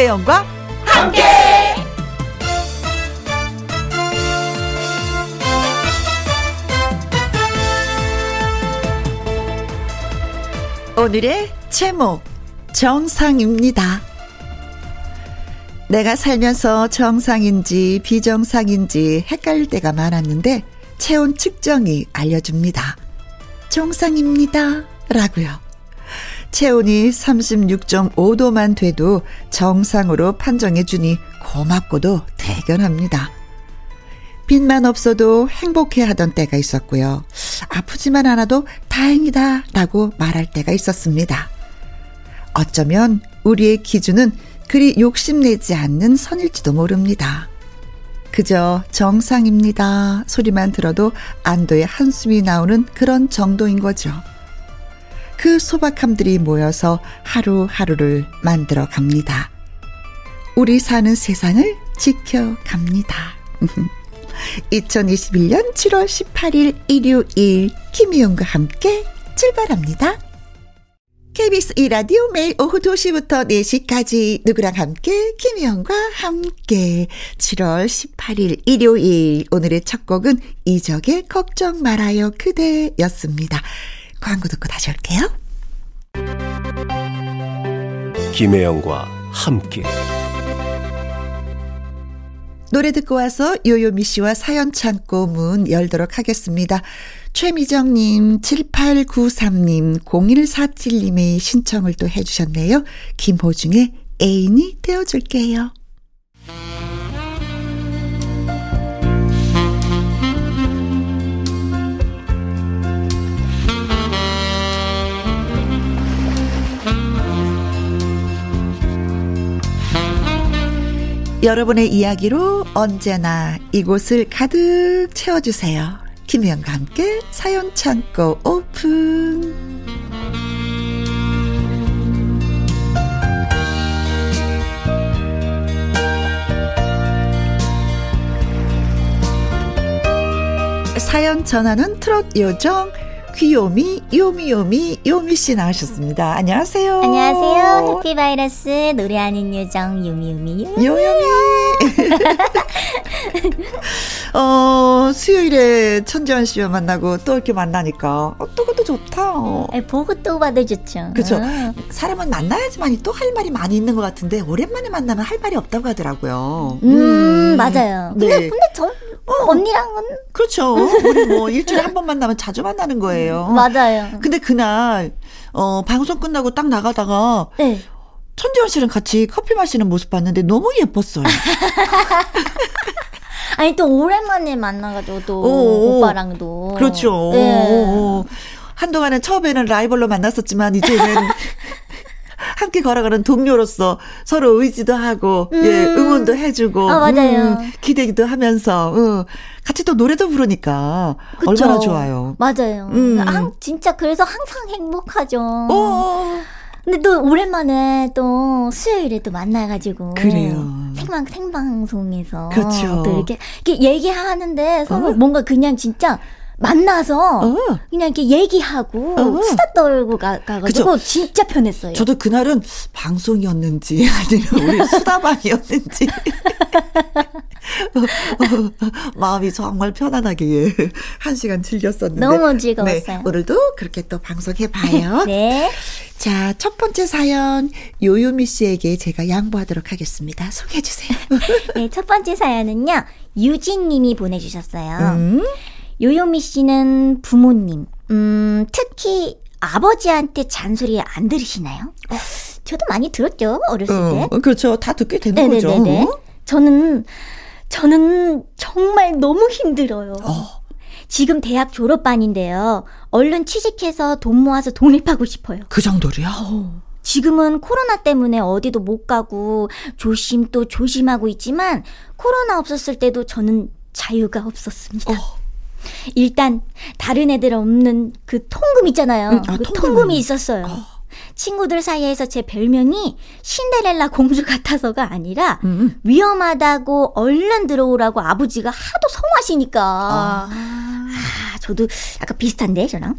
김혜영과 함께. 오늘의 제목 정상입니다. 내가 살면서 정상인지 비정상인지 헷갈릴 때가 많았는데 체온 측정이 알려줍니다. 정상입니다. 라고요. 체온이 36.5도만 돼도 정상으로 판정해 주니 고맙고도 대견합니다. 빚만 없어도 행복해 하던 때가 있었고요. 아프지만 않아도 다행이다 라고 말할 때가 있었습니다. 어쩌면 우리의 기준은 그리 욕심내지 않는 선일지도 모릅니다. 그저 정상입니다. 소리만 들어도 안도의 한숨이 나오는 그런 정도인 거죠. 그 소박함들이 모여서 하루하루를 만들어 갑니다. 우리 사는 세상을 지켜갑니다. 2021년 7월 18일 일요일 김희영과 함께 출발합니다. KBS 이라디오 매일 오후 2시부터 4시까지 누구랑 함께 김희영과 함께 7월 18일 일요일 오늘의 첫 곡은 이적의 걱정 말아요 그대였습니다. 광고 듣고 다시 올게요. 김혜영과 함께 노래 듣고 와서 요요미 씨와 사연 창고 문 열도록 하겠습니다. 최미정님, 7893님, 0147님의 신청을 또 해주셨네요. 김호중의 애인이 되어줄게요. 여러분의 이야기로 언제나 이곳을 가득 채워주세요. 김혜영과 함께 사연 창고 오픈. 사연 전하는 트롯 요정 귀요미 요미요미 요미씨 나오셨습니다. 안녕하세요. 안녕하세요. 해피바이러스 노래하는 요정 요미요미 요미. 요요미. 어, 수요일에 천지원 씨와 만나고 또 이렇게 만나니까 어, 또 그것도 좋다. 네, 보고 또 봐도 좋죠. 그렇죠. 어. 사람은 만나야지만 또 할 말이 많이 있는 것 같은데 오랜만에 만나면 할 말이 없다고 하더라고요. 음, 음. 맞아요. 네. 근데, 근데 저 어. 언니랑은 그렇죠. 우리 뭐 일주일에 한 번 만나면 자주 만나는 거예요. 맞아요. 근데 그날 어 방송 끝나고 딱 나가다가 네. 천지원 씨랑 같이 커피 마시는 모습 봤는데 너무 예뻤어요. 아니 또 오랜만에 만나가지고 또 오, 오빠랑도 그렇죠. 네. 한동안은 처음에는 라이벌로 만났었지만 이제는 함께 걸어가는 동료로서 서로 의지도 하고 음. 예 응원도 해주고 아, 맞아요 음, 기대기도 하면서 어, 같이 또 노래도 부르니까 그쵸? 얼마나 좋아요. 맞아요. 음. 아, 진짜 그래서 항상 행복하죠. 오. 어. 근데 또 오랜만에 또 수요일에 또 만나가지고 그래요. 생방 생방송에서 그렇죠. 또 이렇게, 이렇게 얘기하는데 서로 어. 뭔가 그냥 진짜 만나서 어. 그냥 이렇게 얘기하고 어. 수다 떨고 가, 가지고 진짜 편했어요. 저도 그날은 방송이었는지 아니면 우리 수다방이었는지 마음이 정말 편안하게 한 시간 즐겼었는데 너무 즐거웠어요. 네, 오늘도 그렇게 또 방송해봐요. 네. 자, 첫 번째 사연 요요미 씨에게 제가 양보하도록 하겠습니다. 소개해 주세요. 네, 첫 번째 사연은요. 유진 님이 보내주셨어요. 음? 요요미 씨는 부모님, 음, 특히 아버지한테 잔소리 안 들으시나요? 어. 저도 많이 들었죠, 어렸을 어, 때. 그렇죠. 다 듣게 되는 네네네네. 거죠. 저는, 저는 정말 너무 힘들어요. 어. 지금 대학 졸업반인데요. 얼른 취직해서 돈 모아서 독립하고 싶어요. 그 정도로요? 어. 지금은 코로나 때문에 어디도 못 가고 조심 또 조심하고 있지만 코로나 없었을 때도 저는 자유가 없었습니다. 어. 일단 다른 애들 없는 그 통금 있잖아요. 음, 아, 그 통금. 이 있었어요. 어. 친구들 사이에서 제 별명이 신데렐라 공주 같아서가 아니라 음. 위험하다고 얼른 들어오라고 아버지가 하도 성하시니까 아. 아 저도 약간 비슷한데 저랑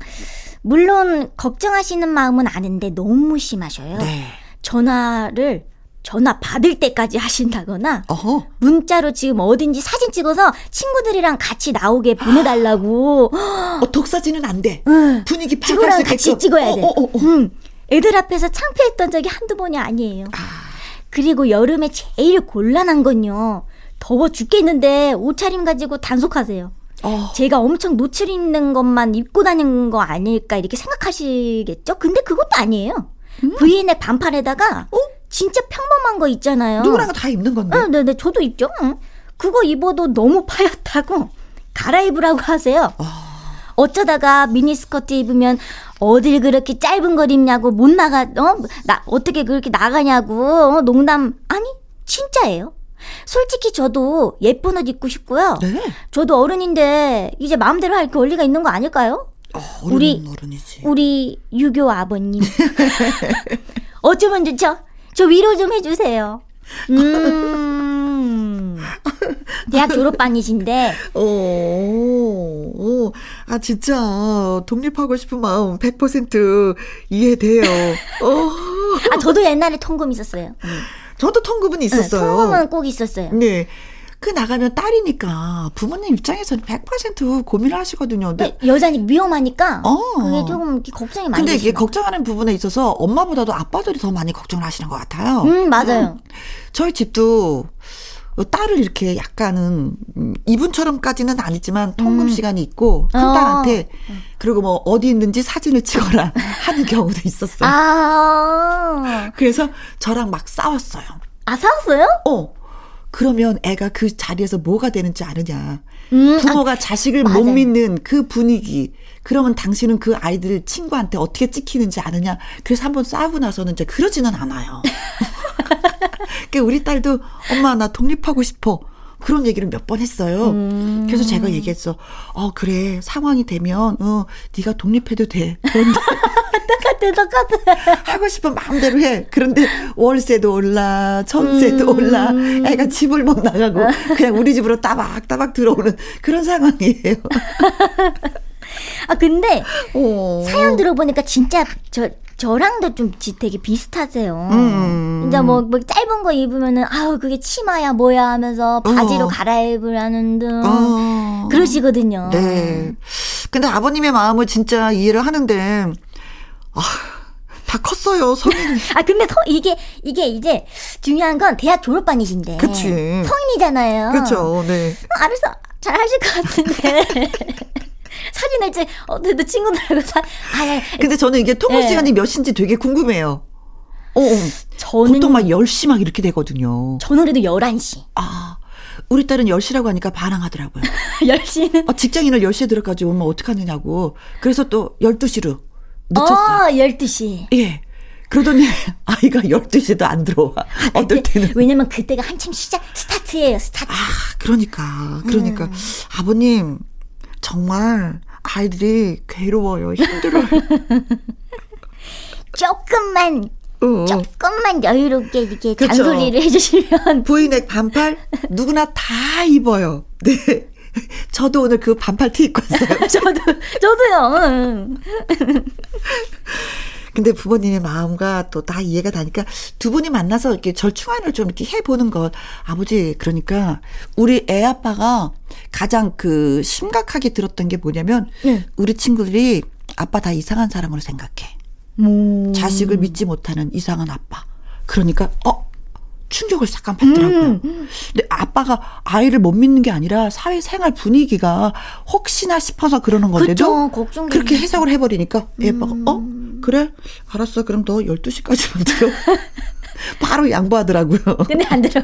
물론 걱정하시는 마음은 아는데 너무 심하셔요. 네. 전화를 전화 받을 때까지 하신다거나 어허. 문자로 지금 어딘지 사진 찍어서 친구들이랑 같이 나오게 보내달라고. 어, 독사진은 안 돼. 응. 분위기 수 같이. 찍어야 돼. 어, 어, 어, 어. 응. 애들 앞에서 창피했던 적이 한두 번이 아니에요. 그리고 여름에 제일 곤란한 건요. 더워 죽겠는데 옷차림 가지고 단속하세요. 어. 제가 엄청 노출 있는 것만 입고 다니는 거 아닐까 이렇게 생각하시겠죠? 근데 그것도 아니에요. 브이넥 반팔에다가 어? 진짜 평범한 거 있잖아요. 누구나 다 입는 건데. 응, 네네, 저도 입죠. 응. 그거 입어도 너무 파였다고 갈아입으라고 하세요. 어쩌다가 미니스커트 입으면 어딜 그렇게 짧은 걸 입냐고 못 나가, 어? 나, 어떻게 그렇게 나가냐고, 어? 농담, 아니, 진짜예요. 솔직히 저도 예쁜 옷 입고 싶고요. 네. 저도 어른인데 이제 마음대로 할 권리가 있는 거 아닐까요? 어, 어른은 우리- 어른이지. 우리 유교 아버님. 어쩌면 좋죠? 저 위로 좀 해주세요. 음. 대학 졸업반이신데, 어, 어, 아, 진짜, 독립하고 싶은 마음 100% 이해돼요. 어, 아, 저도 옛날에 통금 있었어요. 저도 통금은 네, 있었어요. 통금은 꼭 있었어요. 네. 그 나가면 딸이니까 부모님 입장에서는 100% 고민을 하시거든요. 근데, 근데 여자니 위험하니까, 어. 그게 조금 걱정이 많이 근데 이게. 걱정하는 부분에 있어서 엄마보다도 아빠들이 더 많이 걱정을 하시는 것 같아요. 음, 맞아요. 저희 집도 딸을 이렇게 약간은 음, 이분처럼까지는 아니지만 통금 시간이 있고 큰 음. 어. 딸한테 그리고 뭐 어디 있는지 사진을 찍어라 하는 경우도 있었어요. 아, 그래서 저랑 막 싸웠어요. 아, 사왔어요? 어. 그러면 애가 그 자리에서 뭐가 되는지 아느냐. 음, 아, 부모가 자식을 못 맞아요. 믿는 그 분위기. 그러면 당신은 그 아이들 친구한테 어떻게 찍히는지 아느냐. 그래서 한번 싸우고 나서는 이제 그러지는 않아요. 그 우리 딸도 엄마 나 독립하고 싶어. 그런 얘기를 몇 번 했어요. 음. 그래서 제가 얘기했어. 어 그래 상황이 되면 어 네가 독립해도 돼. 그런데 똑같아, 똑같아. 하고 싶은 마음대로 해. 그런데 월세도 올라, 전세도 음. 올라, 애가 집을 못 나가고 그냥 우리 집으로 따박따박 들어오는 그런 상황이에요. 아, 근데 어. 사연 들어보니까 진짜 저 저랑도 좀 지- 되게 비슷하세요. 음. 진짜 뭐, 뭐 짧은 거 입으면은 아우 그게 치마야 뭐야 하면서 바지로 어. 갈아입으라는 등 어. 그러시거든요. 네. 근데 아버님의 마음을 진짜 이해를 하는데, 아, 다 컸어요, 성인. 아 근데 서, 이게 이게 이제 중요한 건 대학 졸업반이신데 그치. 성인이잖아요. 그렇죠, 네. 어, 알아서 잘 하실 것 같은데 사진을 찍 어떻게 친구들하고 사. 아, 야, 근데 저는 이게 통화 네. 시간이 몇인지 되게 궁금해요. 어, 어. 저는 보통 막 10시 막 이렇게 되거든요. 저는 그래도 11시. 아, 우리 딸은 10시라고 하니까 반항하더라고요. 10시는 아, 직장인을 10시에 들어가지고 오면 어떡하느냐고. 그래서 또 12시로 늦췄어요. 어, 12시. 예. 그러더니 아이가 12시에도 안 들어와. 어떨 그때, 때는. 왜냐면 그때가 한참 시작 스타트예요 스타트 아, 그러니까. 그러니까. 음. 아버님, 정말 아이들이 괴로워요. 힘들어요. 조금만 어. 조금만 여유롭게 이렇게 그쵸. 잔소리를 해주시면 부인의 반팔 누구나 다 입어요. 네. 저도 오늘 그 반팔 티 입고 왔어요. 저도 저도요 응. 근데 부모님의 마음과 또 다 이해가 다니까 두 분이 만나서 이렇게 절충안을 좀 이렇게 해보는 것. 아버지, 그러니까 우리 애 아빠가 가장 그 심각하게 들었던 게 뭐냐면 네. 우리 친구들이 아빠 다 이상한 사람으로 생각해. 뭐. 자식을 믿지 못하는 이상한 아빠. 그러니까, 어? 충격을 잠깐 받더라고요. 근데 아빠가 아이를 못 믿는 게 아니라 사회생활 분위기가 혹시나 싶어서 그러는 건데도 그쵸, 그렇게. 해석을 해버리니까 애빠가 어? 그래? 알았어. 그럼 너 12시까지만 들어. 바로 양보하더라고요. 근데 안 들어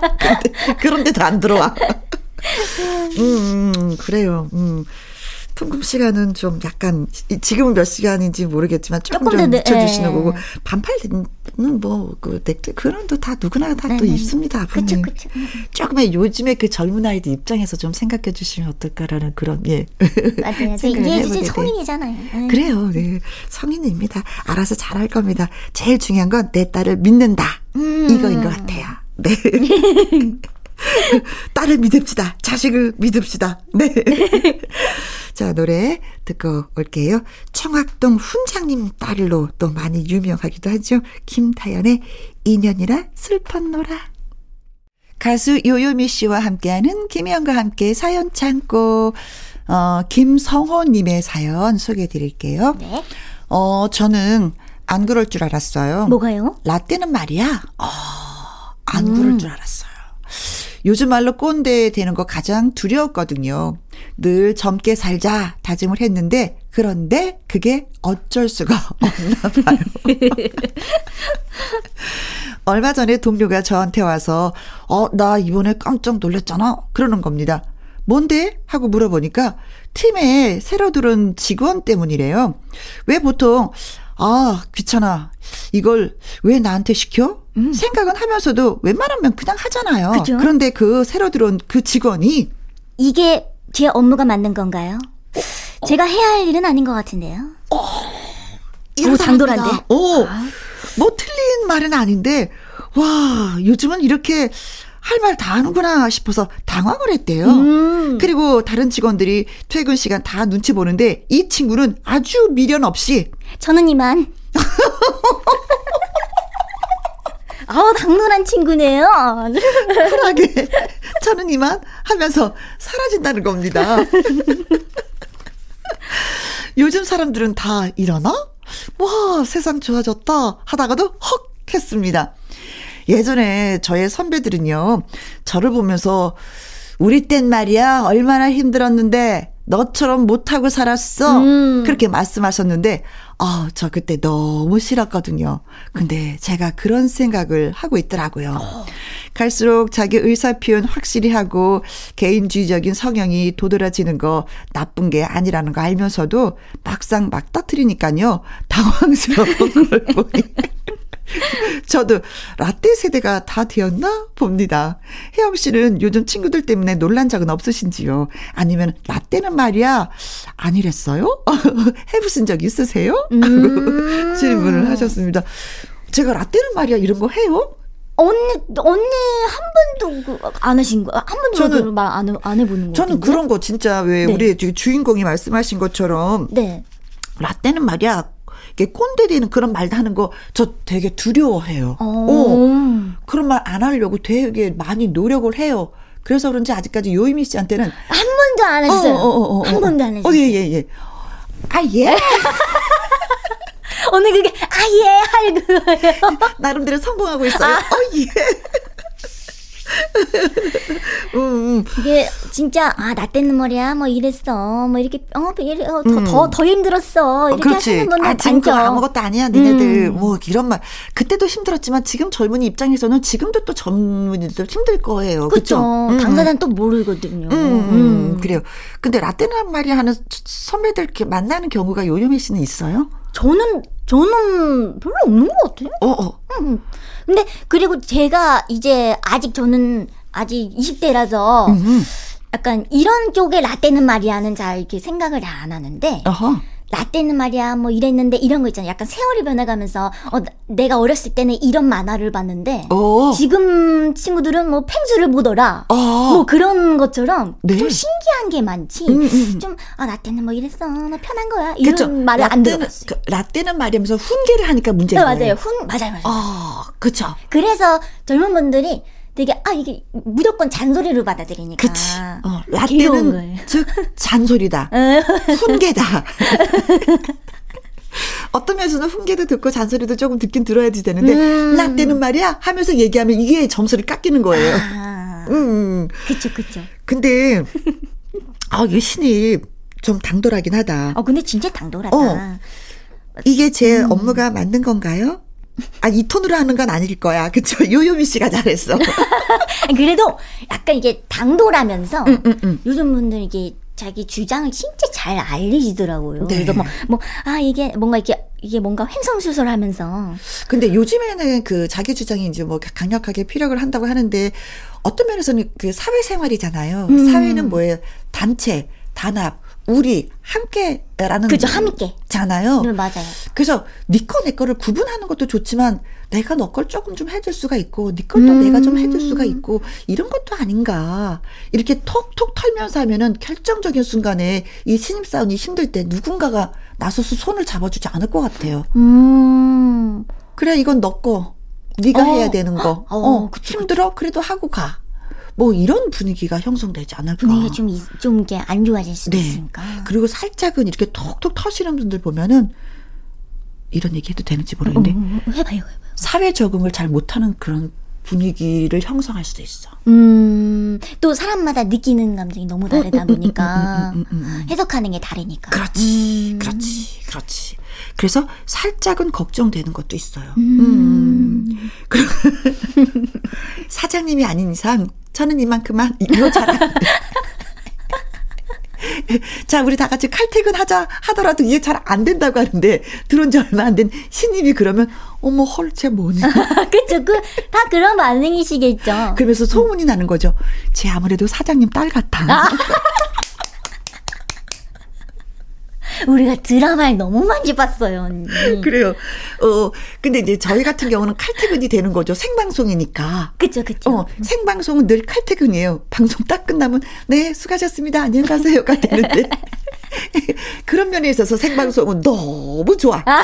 그런데도 안 들어와. 음, 음, 그래요. 음. 통금 시간은 좀 약간 이- 지금은 몇 시간인지 모르겠지만 조금 조금 좀 더, 네, 늦춰주시는 예. 거고 반팔은 뭐그 넥트 그런 거다 누구나 다또 네, 네. 입습니다. 그쵸 아버님. 그쵸 조금의 요즘에 그 젊은 아이들 입장에서 좀 생각해 주시면 어떨까라는 그런 예. 맞아요 생각을 이해해 돼. 성인이잖아요 응. 그래요. 네. 성인입니다. 알아서 잘할 겁니다. 제일 중요한 건 내 딸을 믿는다. 음. 이거인 것 같아요. 네. 딸을 믿읍시다. 자식을 믿읍시다. 네. 자, 노래 듣고 올게요. 청학동 훈장님 딸로 또 많이 유명하기도 하죠. 김다연의 인연이라 슬펐노라. 가수 요요미 씨와 함께하는 김혜영과 함께 사연 창고, 어, 김성호님의 사연 소개해 드릴게요. 네. 어, 저는 안 그럴 줄 알았어요. 뭐가요? 라떼는 말이야, 어, 안 그럴 줄 알았어요. 요즘 말로 꼰대 되는 거 가장 두려웠거든요. 늘 젊게 살자 다짐을 했는데, 그런데 그게 어쩔 수가 없나 봐요. 얼마 전에 동료가 저한테 와서, 어, 나 이번에 깜짝 놀랐잖아. 그러는 겁니다. 뭔데? 하고 물어보니까 팀에 새로 들은 직원 때문이래요. 왜 보통, 아, 귀찮아. 이걸 왜 나한테 시켜? 생각은 하면서도 웬만하면 그냥 하잖아요. 그죠? 그런데 그 새로 들어온 그 직원이 이게 제 업무가 맞는 건가요? 제가 해야 할 일은 아닌 것 같은데요. 이런 오, 당돌한데? 오, 뭐 틀린 말은 아닌데, 와, 요즘은 이렇게 할 말 다 하는구나 싶어서 당황을 했대요. 음. 그리고 다른 직원들이 퇴근 시간 다 눈치 보는데 이 친구는 아주 미련 없이 저는 이만. 아우, 당돌한 친구네요. 쿨하게 저는 이만 하면서 사라진다는 겁니다. 요즘 사람들은 다 이러나? 와, 세상 좋아졌다 하다가도 헉 했습니다. 예전에 저의 선배들은요, 저를 보면서 우리 땐 말이야, 얼마나 힘들었는데, 너처럼 못하고 살았어. 음. 그렇게 말씀하셨는데, 아, 저 그때 너무 싫었거든요. 근데 제가 그런 생각을 하고 있더라고요. 갈수록 자기 의사 표현 확실히 하고 개인주의적인 성향이 도드라지는 거 나쁜 게 아니라는 거 알면서도 막상 막 터트리니까요. 당황스러운 걸 보니. 저도 라떼 세대가 다 되었나 봅니다. 혜영 씨는 요즘 친구들 때문에 놀란 적은 없으신지요? 아니면 라떼는 말이야 아니랬어요? 해보신 적 있으세요? 음. 질문을 하셨습니다. 제가 라떼는 말이야 이런 거 해요? 언니, 언니 한 번도 그- 안 하신 거, 한 번도 저는- 말안 안 해보는 거. 저는? 그런 거 진짜 왜 네. 우리 주- 주인공이 말씀하신 것처럼 네. 라떼는 말이야 이게 꼰대 되는 그런 말 하는 거 저 되게 두려워해요. 어. 어. 그런 말 안 하려고 되게 많이 노력을 해요. 그래서 그런지 아직까지 요이미 씨한테는 한 번도 안 했어요. 어, 어, 어, 어, 한 어. 번도 안 어, 했어요. 예, 예, 예. 아, 예. 오늘 그게 아예 할 그거예요. 나름대로 성공하고 있어요. 아. 어, 예. 음, 음. 이게 진짜 아 나 때는 말이야 뭐 이랬어 뭐 이렇게 어 이래 어, 음. 더더 더 힘들었어 어, 이렇게 그렇지. 하시는 분들 아, 지금. 그거 아무것도 아니야, 니네들. 음. 뭐, 이런 말. 그때도 힘들었지만 지금 젊은이 입장에서는 지금도 또 젊은이들 힘들 거예요. 그렇죠. 음. 당사자는 또 모르거든요. 음, 음, 그래요. 근데 라떼는 말이 하는 선배들 만나는 경우가 요요미 씨는 있어요? 저는 저는 별로 없는 것 같아요. 어, 어. 음. 근데 그리고 제가 이제 아직 저는 아직 20대라서 음, 음. 약간 이런 쪽의 라떼는 말이야는 잘 이렇게 생각을 안 하는데 어허. 라떼는 말이야 뭐 이랬는데 이런 거 있잖아요. 약간 세월이 변해가면서 어 나- 내가 어렸을 때는 이런 만화를 봤는데 어. 지금 친구들은 뭐 펭수를 보더라. 어. 뭐 그런 것처럼 네. 좀 신기한 게 많지. 음, 음. 좀아 라떼는 뭐 이랬어, 뭐 편한 거야 이런 그쵸. 말을 안 라떼는, 들어봤어요. 그, 라떼는 말이면서 훈계를 하니까 문제인 네, 거예요. 맞아요. 훈 맞아요, 맞아요. 아, 그쵸. 그래서 젊은 분들이 되게 아 이게 무조건 잔소리로 받아들이니까. 그치. 어, 라떼는. 즉 잔소리다. 훈계다. 어떤 면에서는 훈계도 듣고 잔소리도 조금 듣긴 들어야지 되는데 음. 라떼는 말이야 하면서 얘기하면 이게 점수를 깎이는 거예요. 아, 음, 음. 그쵸, 그쵸. 근데 아, 이 신입 좀 당돌하긴 하다. 어 근데 진짜 당돌하다. 어. 이게 제 음. 업무가 맞는 건가요? 아, 이 톤으로 하는 건 아닐 거야. 그쵸? 요요미 씨가 잘했어. 그래도 약간 이게 당돌하면서 음, 음, 음. 요즘 분들 이게 자기 주장을 진짜 잘 알리시더라고요. 네. 그래서 뭐, 뭐, 아, 이게 뭔가 이게, 이게 뭔가 횡성수설 하면서. 근데 요즘에는 그 자기 주장이 이제 뭐 강력하게 피력을 한다고 하는데 어떤 면에서는 그 사회생활이잖아요. 음. 사회는 뭐예요? 단체, 단합, 우리, 함께라는. 그죠, 함께. 잖아요. 네, 맞아요. 그래서 니꺼 내 거를 구분하는 것도 좋지만 내가 너 걸 조금 좀 해줄 수가 있고 네 걸도 음. 내가 좀 해줄 수가 있고 이런 것도 아닌가 이렇게 톡톡 털면서 하면은 결정적인 순간에 이 신입 사원이 힘들 때 누군가가 나서서 손을 잡아주지 않을 것 같아요. 음. 그래 이건 너 거. 네가 어. 해야 되는 거. 어, 어 힘들어? 그래도 하고 가. 뭐 이런 분위기가 형성되지 않을까. 분위기가 좀, 좀 이게 안 좋아질 수도 네. 있으니까. 그리고 살짝은 이렇게 톡톡 터시는 분들 보면은 이런 얘기 해도 되는지 모르겠는데. 음, 음, 해봐요, 해봐요. 사회 적응을 잘 못하는 그런 분위기를 형성할 수도 있어. 음, 또 사람마다 느끼는 감정이 너무 다르다 보니까 해석하는 게 다르니까. 그렇지, 음. 그렇지, 그렇지. 그래서 살짝은 걱정되는 것도 있어요. 음. 음. 사장님이 아닌 이상 저는 이만큼만 이거 잘안 자, 우리 다 같이 칼퇴근하자 하더라도 이게 잘 안 된다고 하는데 들어온 지 얼마 안 된 신입이 그러면 어머 헐, 쟤 뭐냐. 그쵸. 그, 다 그런 반응이시겠죠. 그러면서 소문이 나는 거죠. 쟤 아무래도 사장님 딸 같아. 아. 우리가 드라마를 너무 많이 봤어요, 언니. 그래요. 어, 근데 이제 저희 같은 경우는 칼퇴근이 되는 거죠. 생방송이니까. 그쵸, 그쵸. 어, 생방송은 늘 칼퇴근이에요. 방송 딱 끝나면, 네, 수고하셨습니다. 안녕히 가세요가 되는데. 그런 면에 있어서 생방송은 너무 좋아. 아.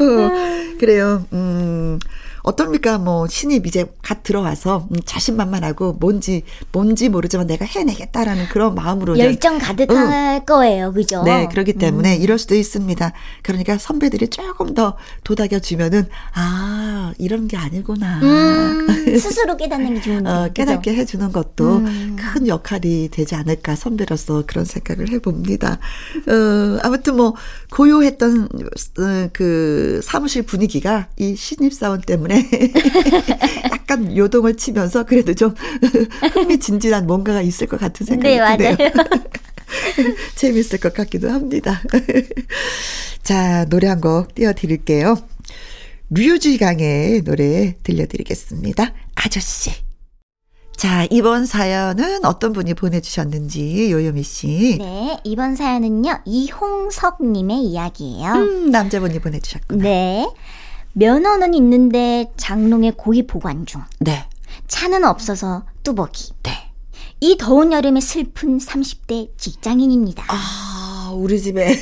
어, 그래요. 음. 어떻습니까? 뭐 신입 이제 갓 들어와서 음, 자신만만하고 뭔지 뭔지 모르지만 내가 해내겠다라는 그런 마음으로 열정 가득할 응. 거예요, 그죠? 네, 그렇기 때문에 음. 이럴 수도 있습니다. 그러니까 선배들이 조금 더 도닥여 주면은 아 이런 게 아니구나. 음, 스스로 깨닫는 게 좋은데. 어, 깨닫게 그죠? 해주는 것도 음. 큰 역할이 되지 않을까 선배로서 그런 생각을 해봅니다. 어, 아무튼 뭐 고요했던 어, 그 사무실 분위기가 이 신입 사원 때문에 때문에 약간 요동을 치면서 그래도 좀 흥미진진한 뭔가가 있을 것 같은 생각이 네, 드네요. 재밌을 것 같기도 합니다. 자, 노래 한 곡 띄워드릴게요. 류지강의 노래 들려드리겠습니다. 아저씨. 자, 이번 사연은 어떤 분이 보내주셨는지, 요요미 씨. 네, 이번 사연은요, 이홍석님의 이야기예요. 음, 남자분이 보내주셨구나. 네. 면허는 있는데 장롱에 고기 보관 중. 네. 차는 없어서 뚜벅이. 네. 이 더운 여름에 슬픈 30대 직장인입니다. 아, 우리 집에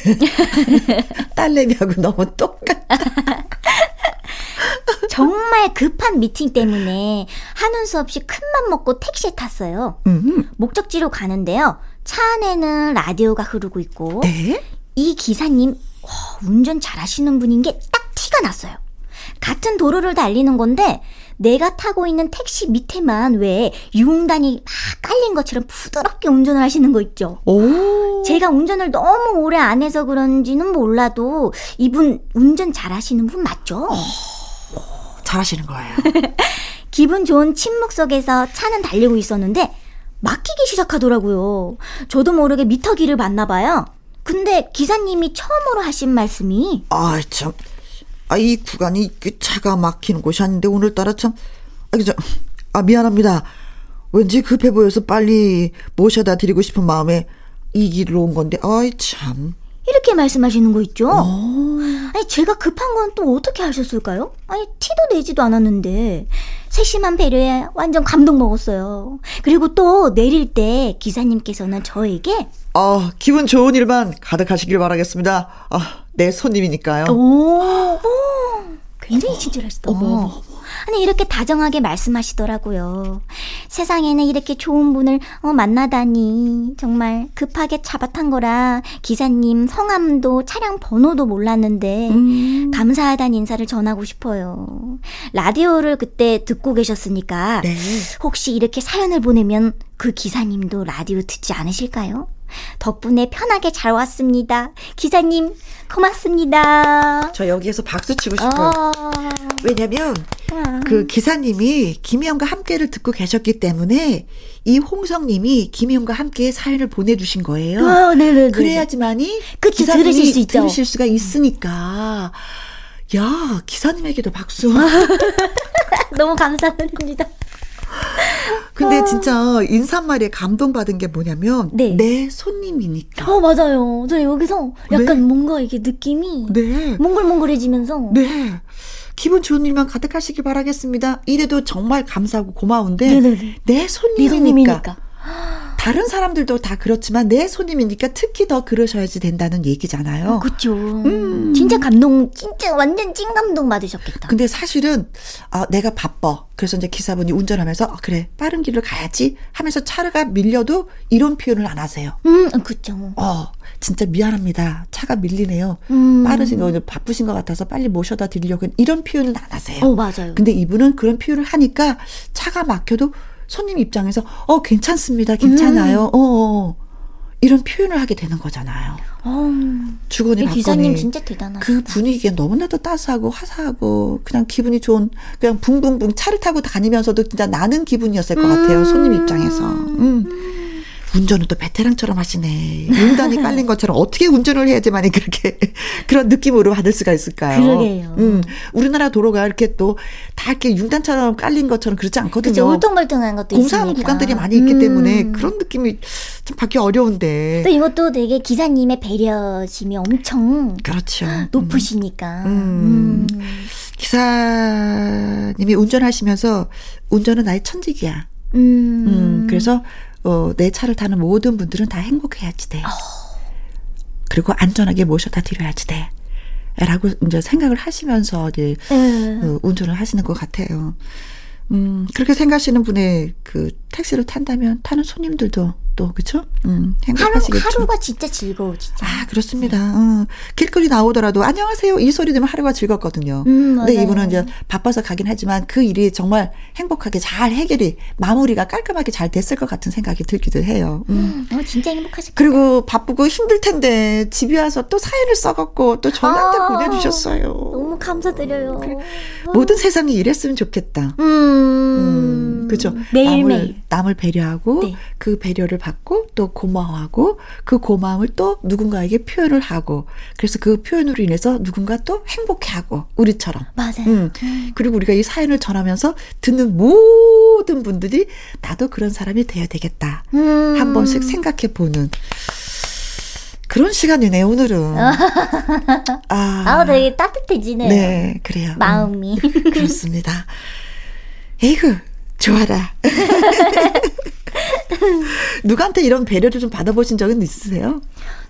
딸내미하고 너무 똑같다. 정말 급한 미팅 때문에 하는 수 없이 큰맘 먹고 택시에 탔어요. 음. 목적지로 가는데요. 차 안에는 라디오가 흐르고 있고 네? 이 기사님 와, 운전 잘하시는 분인 게 딱 티가 났어요. 같은 도로를 달리는 건데 내가 타고 있는 택시 밑에만 왜 유흥단이 막 깔린 것처럼 부드럽게 운전을 하시는 거 있죠. 오. 제가 운전을 너무 오래 안 해서 그런지는 몰라도 이분 운전 잘하시는 분 맞죠? 어, 잘하시는 거예요. 기분 좋은 침묵 속에서 차는 달리고 있었는데 막히기 시작하더라고요. 저도 모르게 미터기를 봤나 봐요. 근데 기사님이 처음으로 하신 말씀이 아 참 아, 이 구간이 그 차가 막히는 곳이 아닌데 오늘따라 참, 아, 그죠. 아, 미안합니다. 왠지 급해 보여서 빨리 모셔다 드리고 싶은 마음에 이 길로 온 건데, 아이, 참. 이렇게 말씀하시는 거 있죠? 오. 어. 아니, 제가 급한 건 또 어떻게 하셨을까요? 아니, 티도 내지도 않았는데. 세심한 배려에 완전 감동 먹었어요. 그리고 또 내릴 때 기사님께서는 저에게 아, 기분 좋은 일만 가득하시길 바라겠습니다. 아, 내 손님이니까요. 오, 오 굉장히 친절하시다. 어머, 아니 이렇게 다정하게 말씀하시더라고요. 세상에는 이렇게 좋은 분을 어, 만나다니 정말 급하게 잡아탄 거라 기사님 성함도 차량 번호도 몰랐는데 음. 감사하다는 인사를 전하고 싶어요. 라디오를 그때 듣고 계셨으니까 네. 혹시 이렇게 사연을 보내면 그 기사님도 라디오 듣지 않으실까요? 덕분에 편하게 잘 왔습니다. 기사님, 고맙습니다. 저 여기에서 박수 치고 싶어요. 어... 왜냐면, 아... 그 기사님이 김희영과 함께를 듣고 계셨기 때문에, 이 홍성님이 김희영과 함께 사연을 보내주신 거예요. 어, 네네 그래야지만이, 그쵸, 기사님이 들으실 수 있죠. 들으실 수가 있으니까. 야, 기사님에게도 박수. 너무 감사드립니다. 근데 아. 진짜 인사말에 감동받은 게 뭐냐면 네. 내 손님이니까. 어, 맞아요. 저 여기서 약간 네. 뭔가 이게 느낌이 네. 몽글몽글해지면서. 네. 기분 좋은 일만 가득하시기 바라겠습니다. 이래도 정말 감사하고 고마운데 네네네. 내네 손님이니까. 손님이니까. 다른 사람들도 다 그렇지만 내 손님이니까 특히 더 그러셔야지 된다는 얘기잖아요. 그쵸. 음. 진짜 감동, 진짜 완전 찐 감동 받으셨겠다. 근데 사실은 아 내가 바빠. 그래서 이제 기사분이 운전하면서 아, 그래 빠른 길을 가야지 하면서 차가 밀려도 이런 표현을 안 하세요. 음, 그쵸. 어 진짜 미안합니다. 차가 밀리네요. 음. 빠르신 거 바쁘신 것 같아서 빨리 모셔다 드리려고 이런 표현은 안 하세요. 어, 맞아요. 근데 이분은 그런 표현을 하니까 차가 막혀도 손님 입장에서 어 괜찮습니다. 괜찮아요. 어, 어. 이런 표현을 하게 되는 거잖아요. 어, 주거니 기사님 진짜 대단하시다. 그 분위기가 너무나도 따스하고 화사하고 그냥 기분이 좋은 그냥 붕붕붕 차를 타고 다니면서도 진짜 나는 기분이었을 것 같아요. 손님 입장에서. 음. 운전은 또 베테랑처럼 하시네. 융단이 깔린 것처럼 어떻게 운전을 해야지만이 그렇게 그런 느낌으로 받을 수가 있을까요? 그러게요. 음, 우리나라 도로가 이렇게 또 다 이렇게 융단처럼 깔린 것처럼 그렇지 않거든요. 그쵸, 울퉁불퉁한 것도 공사하는. 구간들이 많이 있기 때문에 음. 그런 느낌이 좀 받기 어려운데. 또 이것도 되게 기사님의 배려심이 엄청 그렇죠. 음. 높으시니까. 음. 음. 기사님이 운전하시면서 운전은 나의 천직이야. 음. 음, 그래서 어, 내 차를 타는 모든 분들은 다 행복해야지 돼. 그리고 안전하게 모셔다 드려야지 돼. 라고 이제 생각을 하시면서 이제 예. 어, 운전을 하시는 것 같아요. 음, 그렇게 생각하시는 분의 그 택시를 탄다면 타는 손님들도 또 그쵸? 음, 하루, 행복하시겠죠. 하루가 진짜 즐거워, 진짜. 아, 그렇습니다. 어, 길거리 나오더라도 안녕하세요. 이 소리 들으면 하루가 즐겁거든요. 음, 근데 맞아요. 이분은 이제 바빠서 가긴 하지만 그 일이 정말 행복하게 잘 해결이 마무리가 깔끔하게 잘 됐을 것 같은 생각이 들기도 해요. 음. 음, 어, 진짜 행복하실. 그리고 바쁘고 힘들 텐데 집에 와서 또 사연을 써갖고 또 저희한테 아, 보내주셨어요. 너무 감사드려요. 모든 세상이 이랬으면 좋겠다. 음, 음, 그죠. 매일매일. 남을, 남을 배려하고 네. 그 배려를 받고 또 고마워하고 그 고마움을 또 누군가에게 표현을 하고 그래서 그 표현으로 인해서 누군가 또 행복해하고 우리처럼. 맞아요. 음. 그리고 우리가 이 사연을 전하면서 듣는 모든 분들이 나도 그런 사람이 돼야 되겠다. 음. 한 번씩 생각해 보는 그런 시간이네 오늘은. 아, 아, 되게 따뜻해지네요. 네, 그래요. 음. 마음이. 그렇습니다. 에이구, 좋아라. 누구한테 이런 배려를 좀 받아보신 적은 있으세요?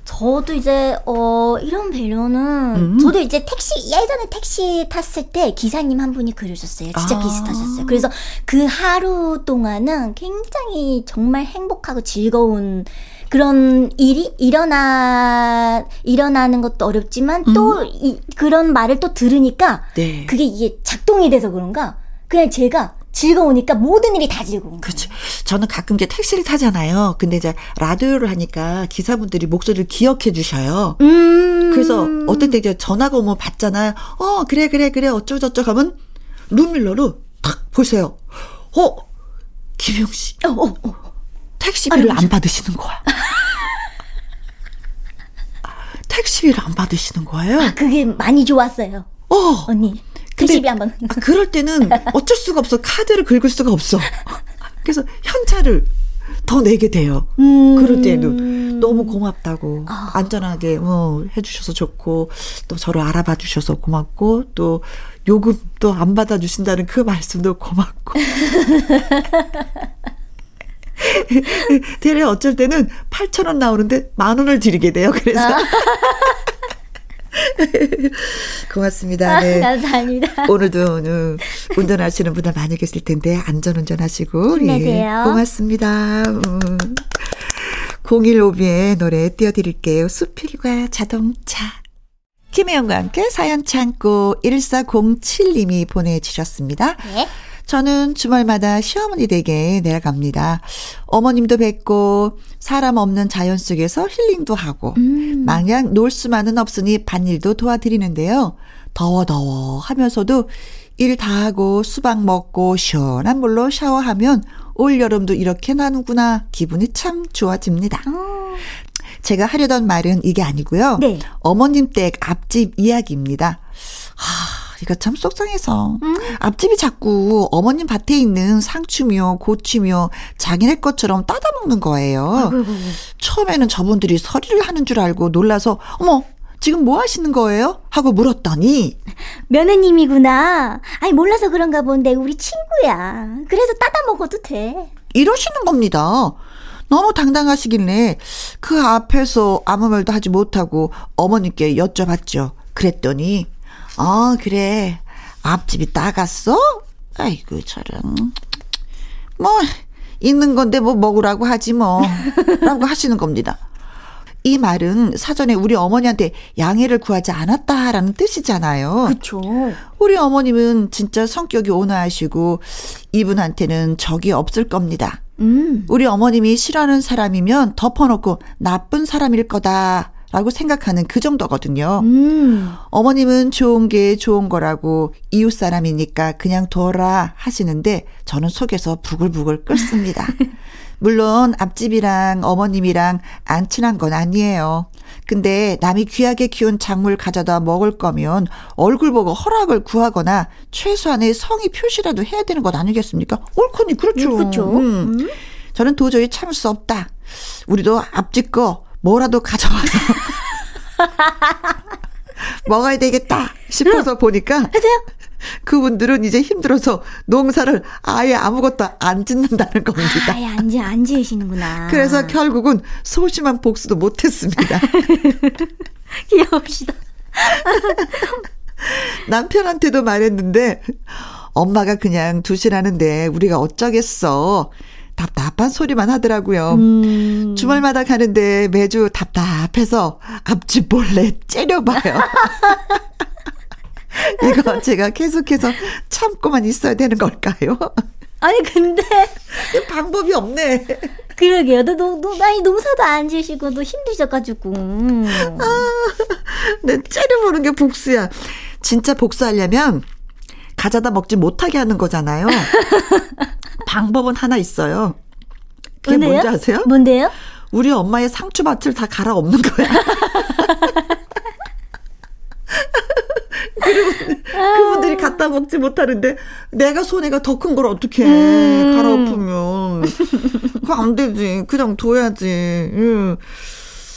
저도 이제 어 이런 배려는 음. 저도 이제 택시 예전에 택시 탔을 때 기사님 한 분이 그러셨어요. 진짜 아. 비슷하셨어요. 그래서 그 하루 동안은 굉장히 정말 행복하고 즐거운 그런 일이 일어나 일어나는 것도 어렵지만 또 이, 그런 말을 또 들으니까 음. 네. 그게 이게 작동이 돼서 그런가 그냥 제가 즐거우니까 모든 일이 다 즐거운 거예요. 그렇죠. 저는 가끔 이제 택시를 타잖아요. 근데 이제 라디오를 하니까 기사분들이 목소리를 기억해 주셔요. 음. 그래서 어떨 때 이제 전화가 오면 받잖아요. 어, 그래, 그래, 그래, 어쩌고저쩌고 하면 룸밀러로 탁 보세요. 어, 김영 씨. 어, 어, 어. 택시비를 안 받으시는 거야. 택시비를 안 받으시는 거예요. 아, 그게 많이 좋았어요. 어. 언니. 근데- 택시비 한번. 아, 그럴 때는 어쩔 수가 없어. 카드를 긁을 수가 없어. 그래서 현찰을 더 내게 돼요. 음. 그럴 때는 너무 고맙다고 아. 안전하게 뭐 해주셔서 좋고 또 저를 알아봐 주셔서 고맙고 또 요금도 안 받아 주신다는 그 말씀도 고맙고 대래 어쩔 때는 8천 원 나오는데 만 원을 드리게 돼요. 그래서 아. 고맙습니다. 네. 감사합니다. 오늘도 어, 운전하시는 분들 많이 계실 텐데 안전운전 하시고 힘내세요. 고맙습니다. 음. 015B의 노래 띄워드릴게요. 수필과 자동차. 김혜영과 함께 사연 창고 1407님이 보내주셨습니다. 네. 저는 주말마다 시어머니 댁에 내려갑니다. 어머님도 뵙고 사람 없는 자연 속에서 힐링도 하고 음. 마냥 놀 수만은 없으니 밭일도 도와드리는데요. 더워 더워 하면서도 일 다 하고 수박 먹고 시원한 물로 샤워하면 올 여름도 이렇게 나누구나 기분이 참 좋아집니다. 어. 제가 하려던 말은 이게 아니고요. 네. 어머님 댁 앞집 이야기입니다. 하, 이거 참 속상해서. 음? 앞집이 자꾸 어머님 밭에 있는 상추며 고추며 자기네 것처럼 따다 먹는 거예요. 아이고, 처음에는 저분들이 서리를 하는 줄 알고 놀라서 어머 지금 뭐 하시는 거예요? 하고 물었더니 며느님이구나. 아니 몰라서 그런가 본데 우리 친구야. 그래서 따다 먹어도 돼. 이러시는 겁니다. 너무 당당하시길래 그 앞에서 아무 말도 하지 못하고 어머니께 여쭤봤죠. 그랬더니 어 그래 앞집이 따갔어? 아이고 저런 뭐 있는 건데 뭐 먹으라고 하지 뭐 라고 하시는 겁니다. 이 말은 사전에 우리 어머니한테 양해를 구하지 않았다라는 뜻이잖아요. 그렇죠. 우리 어머님은 진짜 성격이 온화하시고 이분한테는 적이 없을 겁니다. 음. 우리 어머님이 싫어하는 사람이면 덮어놓고 나쁜 사람일 거다. 라고 생각하는 그 정도거든요. 음. 어머님은 좋은 게 좋은 거라고 이웃 사람이니까 그냥 둬라 하시는데 저는 속에서 부글부글 끓습니다. 물론 앞집이랑 어머님이랑 안 친한 건 아니에요. 근데 남이 귀하게 키운 작물 가져다 먹을 거면 얼굴 보고 허락을 구하거나 최소한의 성의 표시라도 해야 되는 것 아니겠습니까? 옳거니 그렇죠. 그렇죠. 음. 음. 저는 도저히 참을 수 없다. 우리도 앞집 거 뭐라도 가져와서 먹어야 되겠다 싶어서 보니까 하세요. 그분들은 이제 힘들어서 농사를 아예 아무것도 안 짓는다는 겁니다. 아예 안, 지, 안 지으시는구나. 그래서 결국은 소심한 복수도 못했습니다. 귀여웁시다. 남편한테도 말했는데 엄마가 그냥 두시라는데 우리가 어쩌겠어. 답답한 소리만 하더라고요. 음. 주말마다 가는데 매주 답답해서 앞집 몰래 째려봐요. 이거 제가 계속해서 참고만 있어야 되는 걸까요? 아니 근데 방법이 없네. 그러게요. 너, 너, 너 아니 농사도 안 지시고 너 힘드셔가지고. 아, 내 째려보는 게 복수야. 진짜 복수하려면 가져다 먹지 못하게 하는 거잖아요. 방법은 하나 있어요. 그게 뭔데요? 뭔지 아세요? 뭔데요? 우리 엄마의 상추밭을 다 갈아 엎는 거야. 그리고 그분들이 갖다 먹지 못하는데 내가 손해가 더 큰 걸 어떻게 음. 갈아 엎으면 그거 안 되지 그냥 둬야지 음.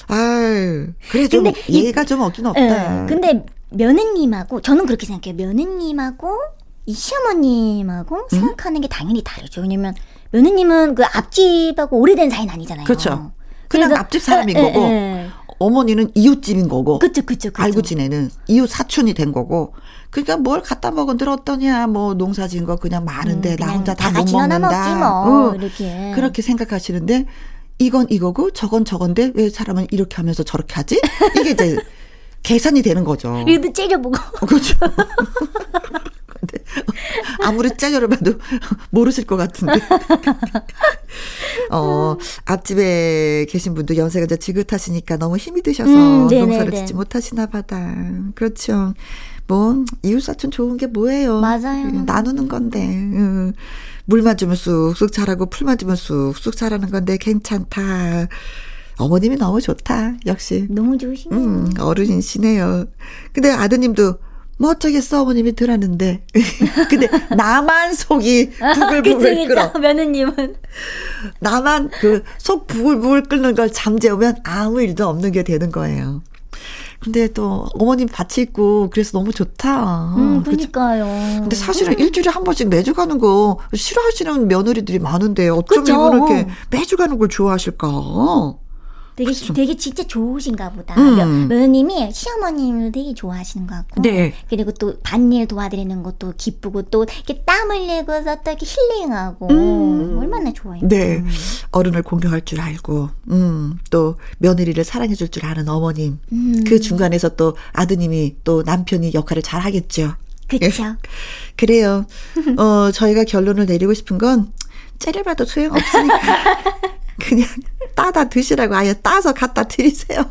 아유 그래 좀 근데 얘가 좀 없긴 없다 에, 근데 며느님하고 저는 그렇게 생각해요 며느님하고 이 시어머님하고 음? 생각하는 게 당연히 다르죠 왜냐면 며느님은 그 앞집하고 오래된 사이는 아니잖아요 그렇죠 그냥 앞집 사람인 에, 거고 에, 에. 어머니는 이웃집인 거고. 그쵸, 그쵸, 그쵸. 알고 지내는 이웃 사촌이 된 거고. 그러니까 뭘 갖다 먹은 들 어떠냐, 뭐 농사 지은 거 그냥 많은데 음, 나 혼자 다 못 먹는다. 뭐, 어, 이렇게. 그렇게 생각하시는데 이건 이거고 저건 저건데 왜 사람은 이렇게 하면서 저렇게 하지? 이게 이제 계산이 되는 거죠. 이도 째려보고. 어, 그렇죠. 아무리 째려봐도 모르실 것 같은데. 어, 앞집에 계신 분도 연세가 이제 지긋하시니까 너무 힘이 드셔서 음, 농사를 짓지 못하시나 봐다. 그렇죠. 뭐 이웃사촌 좋은 게 뭐예요? 맞아요. 나누는 건데. 음. 물만 주면 쑥쑥 자라고 풀만 주면 쑥쑥 자라는 건데 괜찮다. 어머님이 너무 좋다. 역시. 너무 좋으시네요. 음, 어른이시네요. 근데 아드님도 뭐 어쩌겠어 어머님이 들었는데 근데 나만 속이 부글부글 끓어 며느님은 나만 그 속 부글부글 끓는 걸 잠재우면 아무 일도 없는 게 되는 거예요. 근데 또 어머님 밭이 있고 그래서 너무 좋다. 음, 그러니까요. 근데 사실은 음. 일주일에 한 번씩 매주 가는 거 싫어하시는 며느리들이 많은데 어쩜 그쵸? 이렇게 매주 가는 걸 좋아하실까? 되게 그렇죠. 되게 진짜 좋으신가 보다. 음. 며느님이 시어머님을 되게 좋아하시는 것 같고. 네. 그리고 또 반일 도와드리는 것도 기쁘고 또 이렇게 땀을 내고서 또 이렇게 힐링하고 음. 얼마나 좋아요. 네. 음. 어른을 공경할 줄 알고, 음. 또 며느리를 사랑해 줄 줄 아는 어머님. 음. 그 중간에서 또 아드님이 또 남편이 역할을 잘 하겠죠. 그렇죠. 그래요. 어, 저희가 결론을 내리고 싶은 건 째려봐도 소용없으니까. 그냥 따다 드시라고 아예 따서 갖다 드리세요.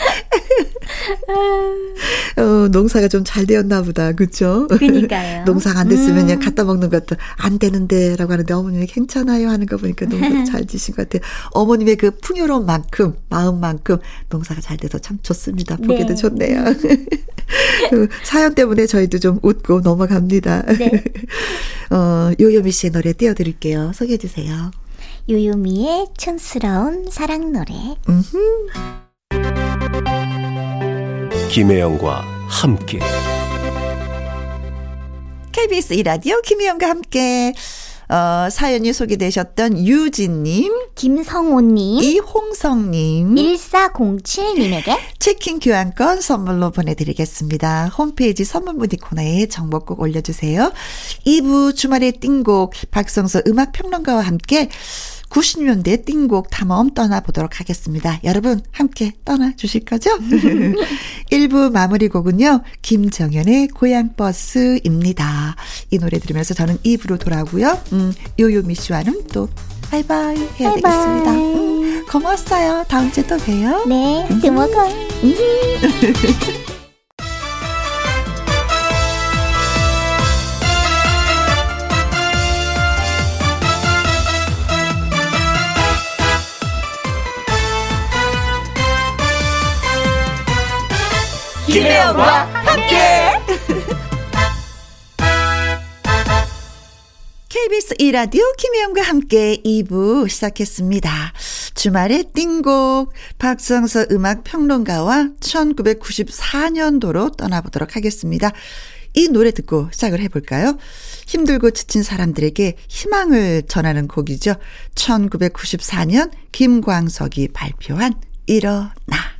어, 농사가 좀 잘 되었나 보다. 그쵸? 그니까요. 농사가 안 됐으면 그냥 음. 갖다 먹는 것도 안 되는데 라고 하는데 어머님이 괜찮아요 하는 거 보니까 농사 잘 지신 것 같아요. 어머님의 그 풍요로운 만큼, 마음만큼 농사가 잘 돼서 참 좋습니다. 보기도 네. 좋네요. 그 사연 때문에 저희도 좀 웃고 넘어갑니다. 네. 어, 요요미 씨의 노래 띄워드릴게요. 소개해 주세요. 요요미의 촌스러운 사랑 노래. 김혜영과 함께. KBS 이라디오 김혜영과 함께. 어, 사연이 소개되셨던 유진님, 김성호님, 이홍성님, 1407님에게 치킨 교환권 선물로 보내드리겠습니다. 홈페이지 선물 문의 코너에 정보 꼭 올려주세요. 2부 주말의 띵곡 박성서 음악평론가와 함께 90년대 띵곡 탐험 떠나보도록 하겠습니다. 여러분 함께 떠나주실 거죠? 1부 마무리 곡은요. 김정현의 고향버스입니다. 이 노래 들으면서 저는 2부로 돌아오고요. 음, 요요미 씨와는 또 바이바이 해야 바이바이. 되겠습니다. 음, 고마웠어요. 다음 주에 또 봬요. 네, 또 먹어 김혜영과 함께. KBS 이라디오 김혜영과 함께 2부 시작했습니다. 주말의 띵곡 박성서 음악 평론가와 1994년도로 떠나보도록 하겠습니다. 이 노래 듣고 시작을 해볼까요? 힘들고 지친 사람들에게 희망을 전하는 곡이죠. 1994년 김광석이 발표한 일어나.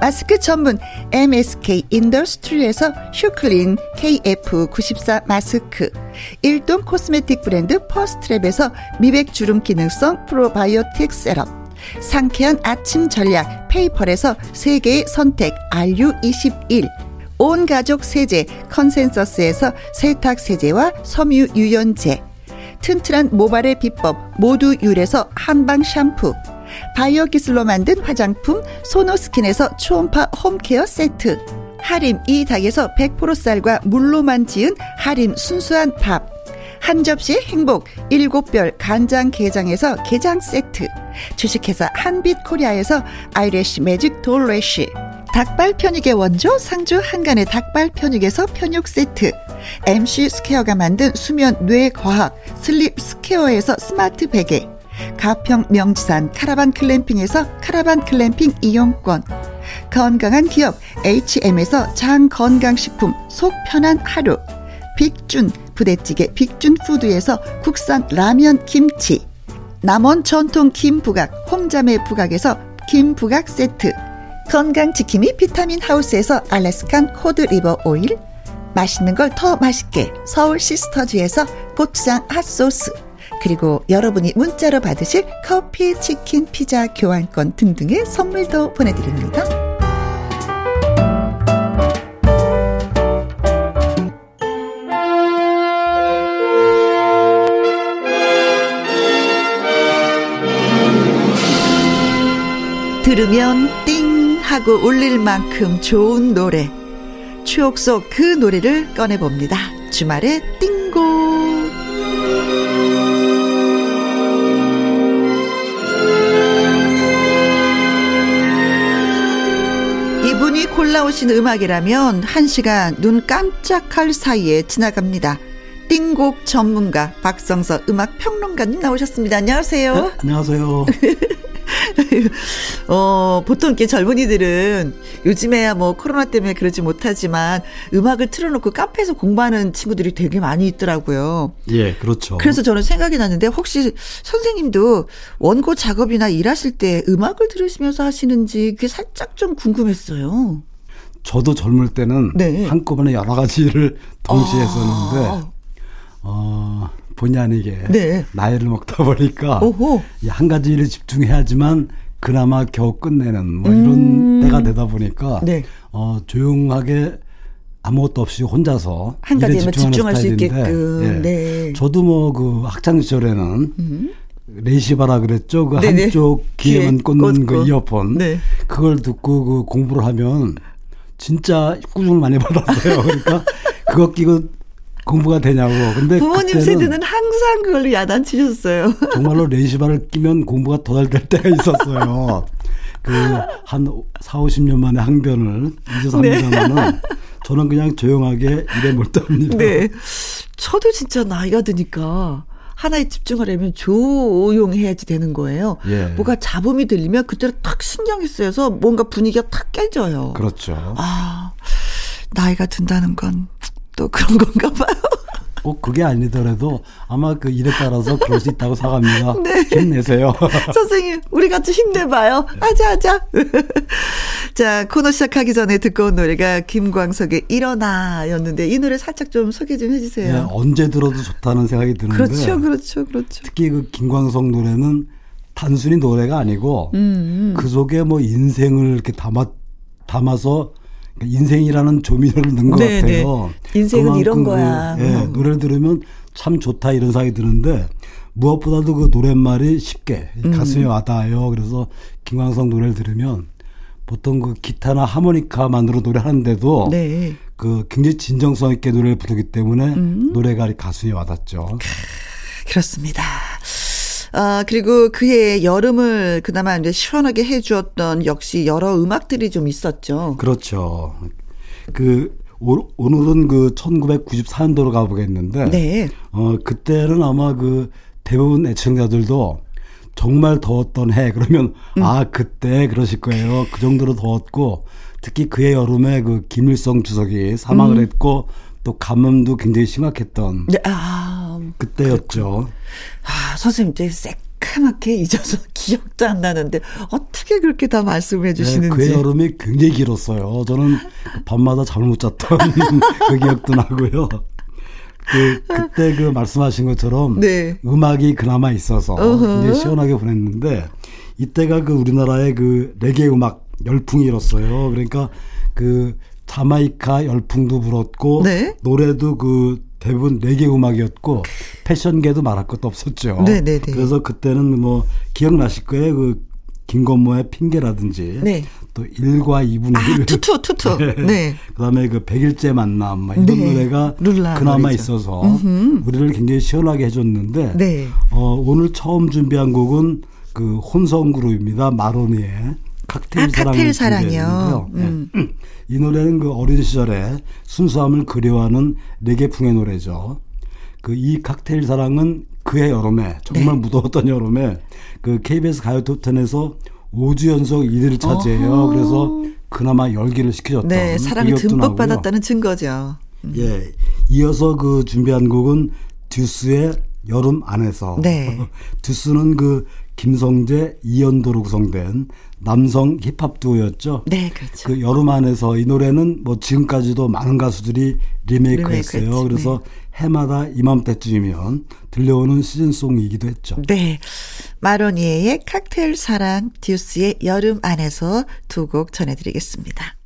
마스크 전문 MSK 인더스트리에서 슈클린 KF94 마스크, 일동 코스메틱 브랜드 퍼스트랩에서 미백 주름 기능성 프로바이오틱 세럼, 상쾌한 아침 전략 페이펄에서 세계의 선택 RU21, 온 가족 세제 컨센서스에서 세탁 세제와 섬유 유연제, 튼튼한 모발의 비법 모두 유래서 한방 샴푸, 바이오 기술로 만든 화장품 소노스킨에서 초음파 홈케어 세트. 하림 이 닭에서 100% 쌀과 물로만 지은 하림 순수한 밥. 한 접시 행복 일곱 별 간장 게장에서 게장 세트. 주식회사 한빛코리아에서 아이래쉬 매직 돌래쉬. 닭발 편육의 원조 상주 한간의 닭발 편육에서 편육 세트. MC 스퀘어가 만든 수면 뇌 과학 슬립 스퀘어에서 스마트 베개 가평 명지산 카라반 글램핑에서 카라반 글램핑 이용권. 건강한 기업 H&M에서 장건강식품 속 편한 하루. 빅준 부대찌개 빅준푸드에서 국산 라면 김치. 남원 전통 김부각 홍자매 부각에서 김부각 세트. 건강지킴이 비타민 하우스에서 Alaskan cod liver oil. 맛있는 걸 더 맛있게 서울 시스터즈에서 고추장 핫소스 그리고 여러분이 문자로 받으실 커피, 치킨, 피자, 교환권 등등의 선물도 보내드립니다. 들으면 띵 하고 울릴 만큼 좋은 노래. 추억 속 그 노래를 꺼내봅니다. 주말의 띵곡. 이분이 골라오신 음악이라면 한 시간 눈 깜짝할 사이에 지나갑니다. 띵곡 전문가 박성서 음악 평론가님 나오셨습니다. 안녕하세요. 네, 안녕하세요. 어, 보통 이렇게 젊은이들은 요즘에야 뭐 코로나 때문에 그러지 못하지만 음악을 틀어놓고 카페에서 공부하는 친구들이 되게 많이 있더라고요. 예, 그렇죠. 그래서 저는 생각이 났는데 혹시 선생님도 원고 작업이나 일하실 때 음악을 들으시면서 하시는지 그게 살짝 좀 궁금했어요. 저도 젊을 때는 네. 한꺼번에 여러 가지 일을 동시에 아. 했었는데 어, 본의 아니게 네. 나이를 먹다 보니까 한 가지 일에 집중해야지만 그나마 겨우 끝내는 뭐 이런 음. 때가 되다 보니까 네. 어, 조용하게 아무것도 없이 혼자서 한 가지에만 집중할 수 있게끔. 예. 네. 저도 뭐 그 학창 시절에는 음. 레시바라 그랬죠. 그 네네. 한쪽 귀에만 꽂는. 그 이어폰. 네. 그걸 듣고 그 공부를 하면 진짜 꾸중 많이 받았어요. 그러니까 그거 끼고 공부가 되냐고. 근데 부모님 세대는 항상 그걸로 야단치셨어요. 정말로 레시바를 끼면 공부가 더 잘 될 때가 있었어요. 그 한 4, 50년 만에 항변을 이제 삽니다만은 네. 저는 그냥 조용하게 일에 몰두합니다. 네. 저도 진짜 나이가 드니까 하나에 집중하려면 조용해야지 되는 거예요. 예. 뭐가 잡음이 들리면 그때를 탁 신경이 쓰여서 뭔가 분위기가 탁 깨져요. 그렇죠. 아, 나이가 든다는 건 또 그런 건가 봐요. 꼭 그게 아니더라도 아마 그 일에 따라서 그럴 수 있다고 생각합니다. 네. 힘내세요. 선생님, 우리 같이 힘내봐요. 하자, 하자. 자, 코너 시작하기 전에 듣고 온 노래가 김광석의 일어나 였는데 이 노래 살짝 좀 소개 좀 해주세요. 네, 언제 들어도 좋다는 생각이 드는데. 그렇죠, 그렇죠, 그렇죠. 특히 그 김광석 노래는 단순히 노래가 아니고 음, 음. 그 속에 뭐 인생을 이렇게 담아, 담아서 그러니까 인생이라는 조미료를 넣은 것 네, 같아요. 네. 인생은 이런 그 거야. 그, 예, 음. 노래를 들으면 참 좋다 이런 생각이 드는데 무엇보다도 그 노랫말이 쉽게 음. 가슴에 와닿아요. 그래서 김광석 노래를 들으면 보통 그 기타나 하모니카만으로 노래하는데도 네. 그 굉장히 진정성 있게 노래를 부르기 때문에 음. 노래가 가슴에 와닿죠. 그렇습니다. 아, 그리고 그해 여름을 그나마 이제 시원하게 해주었던 역시 여러 음악들이 좀 있었죠. 그렇죠. 그, 오, 오늘은 그 1994년도로 가보겠는데. 네. 어, 그때는 아마 그 대부분 애청자들도 정말 더웠던 해. 그러면, 음. 아, 그때 그러실 거예요. 그 정도로 더웠고, 특히 그해 여름에 그 김일성 주석이 사망을 음. 했고, 또 감염도 굉장히 심각했던 네, 아, 그때였죠. 아, 선생님 이제 새까맣게 잊어서 기억도 안 나는데 어떻게 그렇게 다 말씀해 주시는지. 네, 그 여름이 굉장히 길었어요. 저는 밤마다 잠을 못 잤던 그 기억도 나고요. 그 그때 그 말씀하신 것처럼 네. 음악이 그나마 있어서 굉장히 시원하게 보냈는데 이때가 그 우리나라의 그 레게 음악 열풍이 일었어요. 그러니까 그 자마이카 열풍도 불었고 네? 노래도 그 대부분 레게 음악이었고 패션계도 말할 것도 없었죠. 네네네. 네, 네. 그래서 그때는 뭐 기억나실 거예요. 그 김건모의 핑계라든지 네. 또 1과 2분의 아, 투투 투투. 네. 네. 그다음에 그 100일째 만남 뭐 이런 네. 노래가 그나마 노래죠. 있어서 음흠. 우리를 굉장히 시원하게 해 줬는데 네. 어, 오늘 처음 준비한 곡은 그 혼성 그룹입니다. 마로니에 칵테일, 아, 칵테일 사랑이요. 음. 네. 이 노래는 그 어린 시절에 순수함을 그리워하는 레게풍의 노래죠. 그 이 칵테일 사랑은 그해 여름에 정말 네. 무더웠던 여름에 그 KBS 가요 톱텐에서 5주 연속 1위를 차지해요. 어허. 그래서 그나마 열기를 식혀줬던 네, 사랑을 듬뿍 나고요. 받았다는 증거죠. 음. 예. 이어서 그 준비한 곡은 듀스의 여름 안에서. 네. 듀스는 그 김성재, 이연도로 구성된 남성 힙합 듀오였죠. 네, 그렇죠. 그 여름 안에서 이 노래는 뭐 지금까지도 많은 가수들이 리메이크했어요. 리메이크 그래서 네. 해마다 이맘때쯤이면 들려오는 시즌송이기도 했죠. 네. 마로니에의 칵테일 사랑, 듀스의 여름 안에서 두 곡 전해드리겠습니다.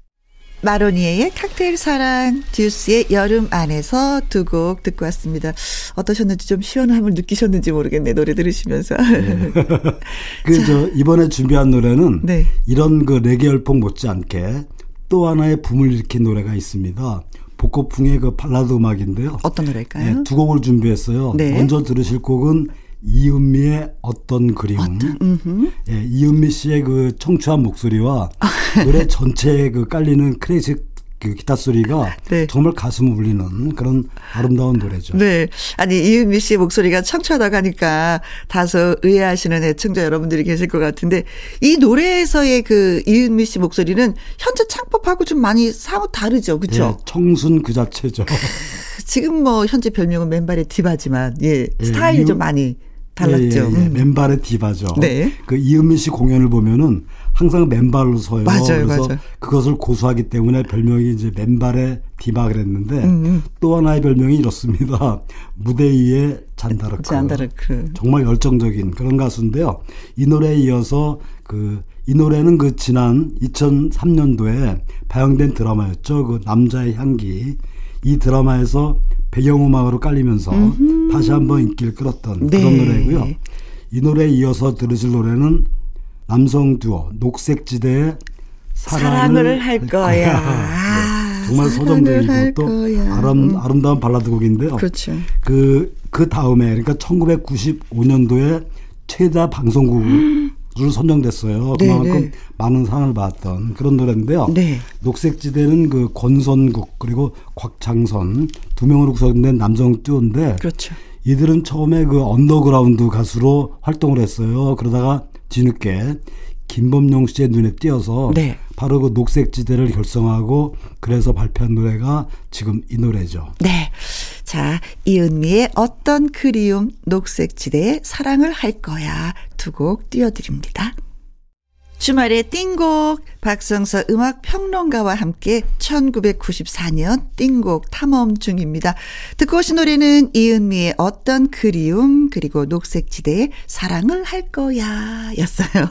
마로니에의 칵테일 사랑, 듀스의 여름 안에서 두 곡 듣고 왔습니다. 어떠셨는지 좀 시원함을 느끼셨는지 모르겠네, 노래 들으시면서. 네. 그, 저, 이번에 준비한 노래는 네. 이런 그 레게 열풍 못지않게 또 하나의 붐을 일으킨 노래가 있습니다. 복고풍의 그 발라드 음악인데요. 어떤 노래일까요? 네, 두 곡을 준비했어요. 네. 먼저 들으실 곡은 이은미의 어떤 그리움. 어떤, 예, 이은미 씨의 그 청초한 목소리와 노래 전체에 그 깔리는 클래식 그 기타 소리가 네. 정말 가슴을 울리는 그런 아름다운 노래죠. 네. 아니, 이은미 씨의 목소리가 청초하다고 하니까 다소 의아하시는 애청자 여러분들이 계실 것 같은데 이 노래에서의 그 이은미 씨 목소리는 현재 창법하고 좀 많이 사뭇 다르죠. 그죠? 네, 청순 그 자체죠. 지금 뭐 현재 별명은 맨발의 디바지만 예, 예 스타일이 좀 많이 달랐죠. 예, 예, 예. 음. 맨발의 디바죠. 네. 그 이은미 씨 공연을 보면은 항상 맨발로 서요. 맞아요, 그래서 맞아요. 그것을 고수하기 때문에 별명이 이제 맨발의 디바 그랬는데 음. 음. 또 하나의 별명이 이렇습니다. 무대 위에 잔다르크. 잔다르크. 정말 열정적인 그런 가수인데요. 이 노래에 이어서 그 이 노래는 그 지난 2003년도에 방영된 드라마였죠. 그 남자의 향기. 이 드라마에서 배경음악으로 깔리면서 음흠. 다시 한번 인기를 끌었던 네. 그런 노래고요. 이 노래에 이어서 들으실 노래는 남성 듀오 녹색지대의 사랑을, 사랑을 할 거야. 네, 정말 서정적이고 또 아름, 음. 아름다운 발라드 곡인데요. 그렇죠. 그, 그 다음에 그러니까 1995년도에 최다 방송곡으로 선정됐어요. 네, 그만큼 네. 많은 상을 받았던 그런 노래인데요. 네. 녹색지대는 그 권선국 그리고 곽창선 두 명으로 구성된 남성 듀오인데 그렇죠. 이들은 처음에 그 언더그라운드 가수로 활동을 했어요. 그러다가 뒤늦게 김범용 씨의 눈에 띄어서 네. 바로 그 녹색지대를 결성하고 그래서 발표한 노래가 지금 이 노래죠. 네. 자, 이은미의 어떤 그리움 녹색지대에 사랑을 할 거야 두 곡 띄워드립니다. 주말의 띵곡 박성서 음악 평론가와 함께 1994년 띵곡 탐험 중입니다. 듣고 오신 노래는 이은미의 어떤 그리움 그리고 녹색지대의 사랑을 할 거야 였어요. 야,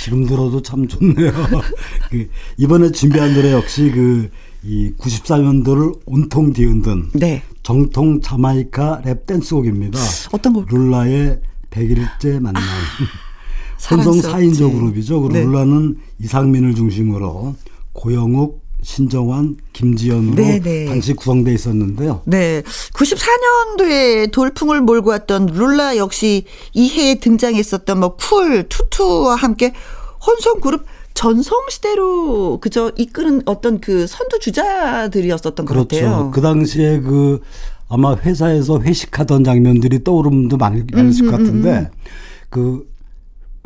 지금 들어도 참 좋네요. 그 이번에 준비한 노래 역시 그 이 94년도를 온통 뒤흔든 네. 정통 자마이카 랩 댄스곡입니다. 어떤 곡? 룰라의 100일째 만남. 아. 혼성 4인조 그룹이죠. 그 네. 룰라는 이상민을 중심으로 고영욱, 신정환, 김지연으로 네네. 네. 당시 구성돼 있었는데요. 네. 94년도에 돌풍을 몰고 왔던 룰라 역시 이해에 등장했었던 뭐 쿨, 투투와 함께 혼성 그룹 전성시대로 그저 이끄는 어떤 그 선두 주자들이었었던 그렇죠. 것 같아요. 그 당시에 그 아마 회사에서 회식하던 장면들이 떠오름도 많을 것 같은데 그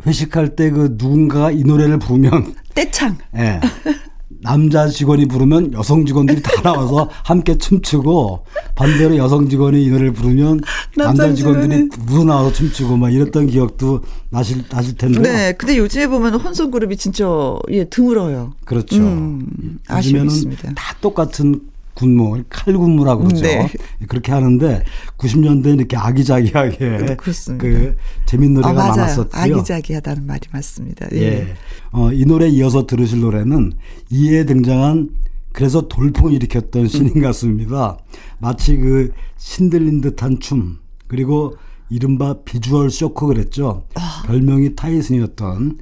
회식할 때 그 누군가가 이 노래를 부르면 떼창. 예. 네. 남자 직원이 부르면 여성 직원들이 다 나와서 함께 춤추고 반대로 여성 직원이 이 노래를 부르면 남자 직원들이 무 나와서 춤추고 막 이랬던 기억도 나실 나실 텐데. 네. 근데 요즘에 보면 혼성 그룹이 진짜 예 드물어요. 그렇죠. 음, 요즘에는 다 똑같은 군무, 칼군무라고 그러죠. 네. 그렇게 하는데 90년대 이렇게 아기자기하게 그렇습니다. 그 재밌는 노래가 어, 많았었고요. 아기자기하다는 말이 맞습니다. 예. 예. 어, 이 노래 이어서 들으실 노래는 이에 등장한 그래서 돌풍을 일으켰던 신인 가수입니다. 마치 그 신들린 듯한 춤 그리고 이른바 비주얼 쇼크 그랬죠. 어. 별명이 타이슨이었던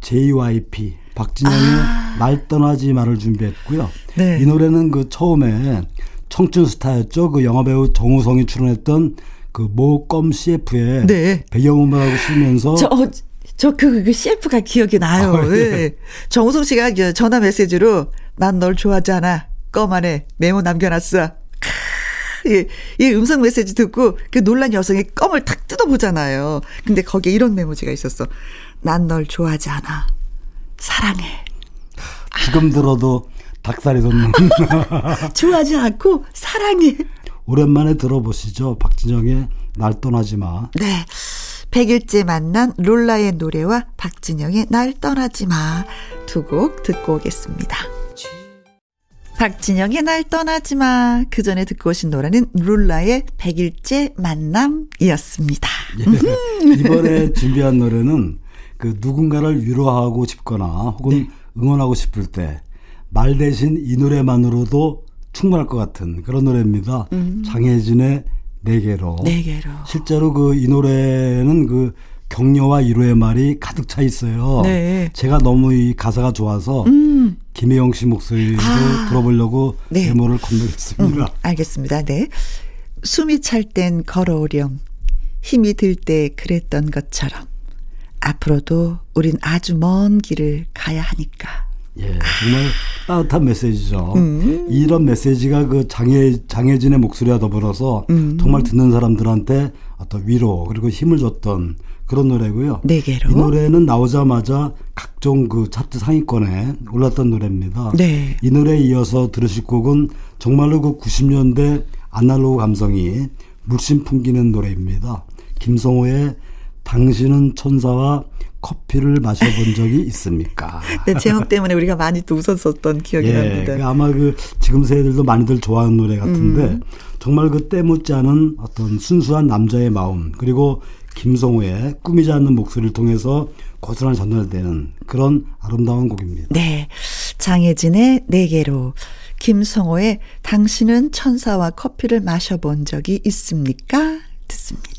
JYP 박진영의 아. 날 떠나지 말을 준비했고요. 네. 이 노래는 그 처음에 청춘 스타였죠. 그 영화 배우 정우성이 출연했던 그 모껌 CF의 네. 배경음악을 쓰면서 저, 어, 저그 그 CF가 기억이 나요. 아, 네. 네. 정우성 씨가 전화 메시지로 난 널 좋아하지 않아. 껌 안에 메모 남겨놨어. 예, 이 음성 메시지 듣고 그 놀란 여성이 껌을 탁 뜯어보잖아요. 근데 거기에 이런 메모지가 있었어. 난 널 좋아하지 않아. 사랑해. 지금 들어도 닭살이 돋는. 좋아하지 않고 사랑해. 오랜만에 들어보시죠. 박진영의 날 떠나지 마. 네. 100일째 만난 롤라의 노래와 박진영의 날 떠나지 마. 두 곡 듣고 오겠습니다. 박진영의 날 떠나지 마. 그 전에 듣고 오신 노래는 룰라의 100일째 만남이었습니다. 예, 이번에 준비한 노래는 그 누군가를 위로하고 싶거나 혹은 네. 응원하고 싶을 때 말 대신 이 노래만으로도 충분할 것 같은 그런 노래입니다. 음. 장혜진의 네 개로. 네 개로. 실제로 그 이 노래는 그 격려와 위로의 말이 가득 차 있어요. 네. 제가 너무 이 가사가 좋아서 음. 김혜영 씨 목소리로 아. 들어보려고 네. 메모를 건너겠습니다. 음, 알겠습니다. 네. 숨이 찰 땐 걸어오렴. 힘이 들 때 그랬던 것처럼. 앞으로도 우린 아주 먼 길을 가야 하니까. 예, 정말 따뜻한 메시지죠. 음. 이런 메시지가 그 장애, 장애진의 목소리와 더불어서 음. 정말 듣는 사람들한테 어떤 위로 그리고 힘을 줬던 그런 노래고요. 네 개로. 이 노래는 나오자마자 각종 그 차트 상위권에 올랐던 노래입니다. 네. 이 노래에 이어서 들으실 곡은 정말로 그 90년대 아날로그 감성이 물씬 풍기는 노래입니다. 김성호의 당신은 천사와 커피를 마셔본 적이 있습니까? 네, 제목 때문에 우리가 많이 또 웃었었던 기억이 예, 납니다. 그 아마 그 지금 세대들도 많이들 좋아하는 노래 같은데 음. 정말 그 때묻지 않은 어떤 순수한 남자의 마음 그리고 김성호의 꾸미지 않는 목소리를 통해서 고스란히 전달되는 그런 아름다운 곡입니다. 네. 장혜진의 네개로 김성호의 당신은 천사와 커피를 마셔본 적이 있습니까? 듣습니다.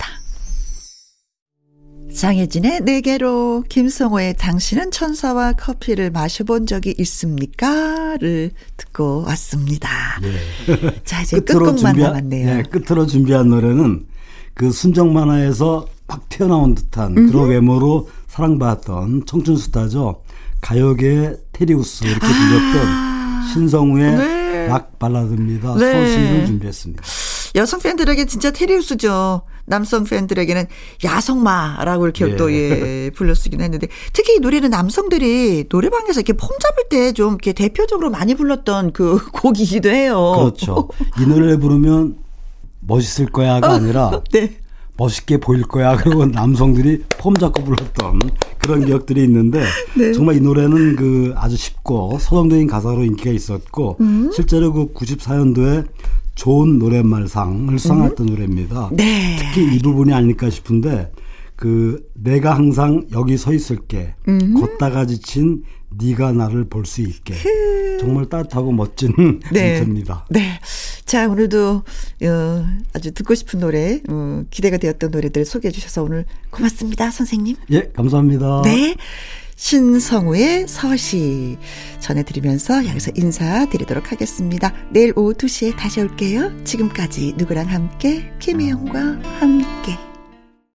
장혜진의 네개로 김성호의 당신은 천사와 커피를 마셔본 적이 있습니까?를 듣고 왔습니다. 네. 자 이제 준비하, 남았네요. 네, 끝으로 준비한 노래는 그 순정 만화에서 막 튀어나온 듯한 음흠. 그런 외모로 사랑받았던 청춘 스타죠. 가요계 테리우스 이렇게 불렸던 아~ 신성우의 네. 락 발라드입니다. 네. 서시를 준비했습니다. 여성 팬들에게 진짜 테리우스죠. 남성 팬들에게는 야성마라고 이렇게 예. 또 예, 불렸쓰긴 했는데 특히 이 노래는 남성들이 노래방에서 이렇게 폼 잡을 때 좀 이렇게 대표적으로 많이 불렀던 그 곡이기도 해요. 그렇죠. 이 노래를 부르면 멋있을 거야가 아니라 네. 멋있게 보일 거야. 그리고 남성들이 폼 잡고 불렀던 그런 기억들이 있는데 네. 정말 이 노래는 그 아주 쉽고 서정적인 가사로 인기가 있었고 음. 실제로 그 94년도에 좋은 노랫말상을 수상했던 음. 노래입니다. 네. 특히 이 부분이 아닐까 싶은데 그 내가 항상 여기 서 있을게 음. 걷다가 지친 네가 나를 볼 수 있게 그... 정말 따뜻하고 멋진 네. 멘트입니다. 네. 자 오늘도 어, 아주 듣고 싶은 노래 어, 기대가 되었던 노래들 소개해 주셔서 오늘 고맙습니다 선생님. 예 감사합니다. 네. 신성우의 서시 전해드리면서 여기서 인사드리도록 하겠습니다. 내일 오후 2시에 다시 올게요. 지금까지 누구랑 함께 김혜영과 함께